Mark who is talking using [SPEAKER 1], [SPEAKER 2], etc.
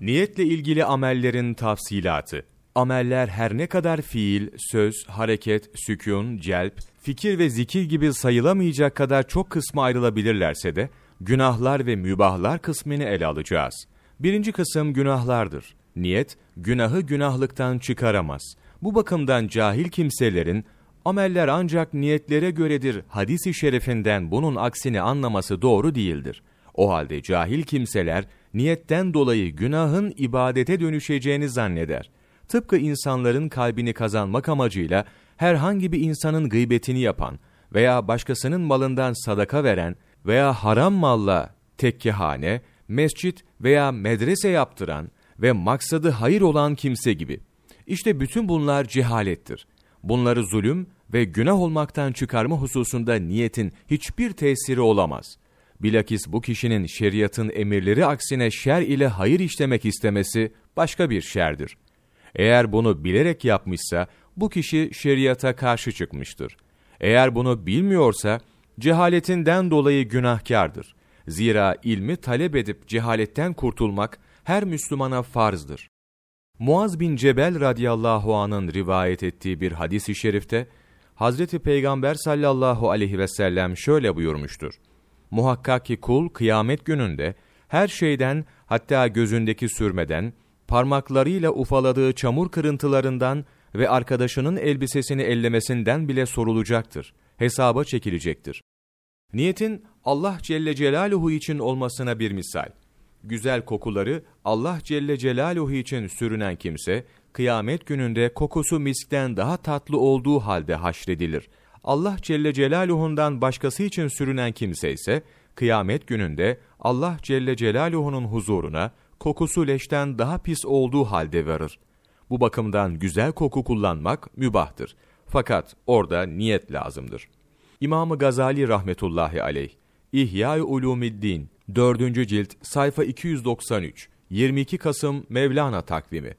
[SPEAKER 1] Niyetle ilgili amellerin tafsilatı. Ameller her ne kadar fiil, söz, hareket, sükun, celp, fikir ve zikir gibi sayılamayacak kadar çok kısmı ayrılabilirlerse de, günahlar ve mübahlar kısmını ele alacağız. Birinci kısım günahlardır. Niyet, günahı günahlıktan çıkaramaz. Bu bakımdan cahil kimselerin, ameller ancak niyetlere göredir hadisi şerifinden bunun aksini anlaması doğru değildir. O halde cahil kimseler, niyetten dolayı günahın ibadete dönüşeceğini zanneder. Tıpkı insanların kalbini kazanmak amacıyla herhangi bir insanın gıybetini yapan veya başkasının malından sadaka veren veya haram malla tekkehane, mescit veya medrese yaptıran ve maksadı hayır olan kimse gibi. İşte bütün bunlar cehalettir. Bunları zulüm ve günah olmaktan çıkarma hususunda niyetin hiçbir tesiri olamaz. Bilakis bu kişinin şeriatın emirleri aksine şer ile hayır işlemek istemesi başka bir şerdir. Eğer bunu bilerek yapmışsa bu kişi şeriata karşı çıkmıştır. Eğer bunu bilmiyorsa cehaletinden dolayı günahkardır. Zira ilmi talep edip cehaletten kurtulmak her Müslümana farzdır. Muaz bin Cebel radıyallahu anın rivayet ettiği bir hadis-i şerifte Hazreti Peygamber sallallahu aleyhi ve sellem şöyle buyurmuştur. Muhakkak ki kul kıyamet gününde her şeyden hatta gözündeki sürmeden, parmaklarıyla ufaladığı çamur kırıntılarından ve arkadaşının elbisesini ellemesinden bile sorulacaktır. Hesaba çekilecektir. Niyetin Allah Celle Celaluhu için olmasına bir misal. Güzel kokuları Allah Celle Celaluhu için sürünen kimse, kıyamet gününde kokusu miskten daha tatlı olduğu halde haşredilir. Allah Celle Celaluhu'ndan başkası için sürünen kimse ise, kıyamet gününde Allah Celle Celaluhu'nun huzuruna kokusu leşten daha pis olduğu halde varır. Bu bakımdan güzel koku kullanmak mübahtır. Fakat orada niyet lazımdır. İmam-ı Gazali rahmetullahi aleyh, İhya-i Ulumiddin, 4. cilt, sayfa 293, 22 Kasım Mevlana takvimi.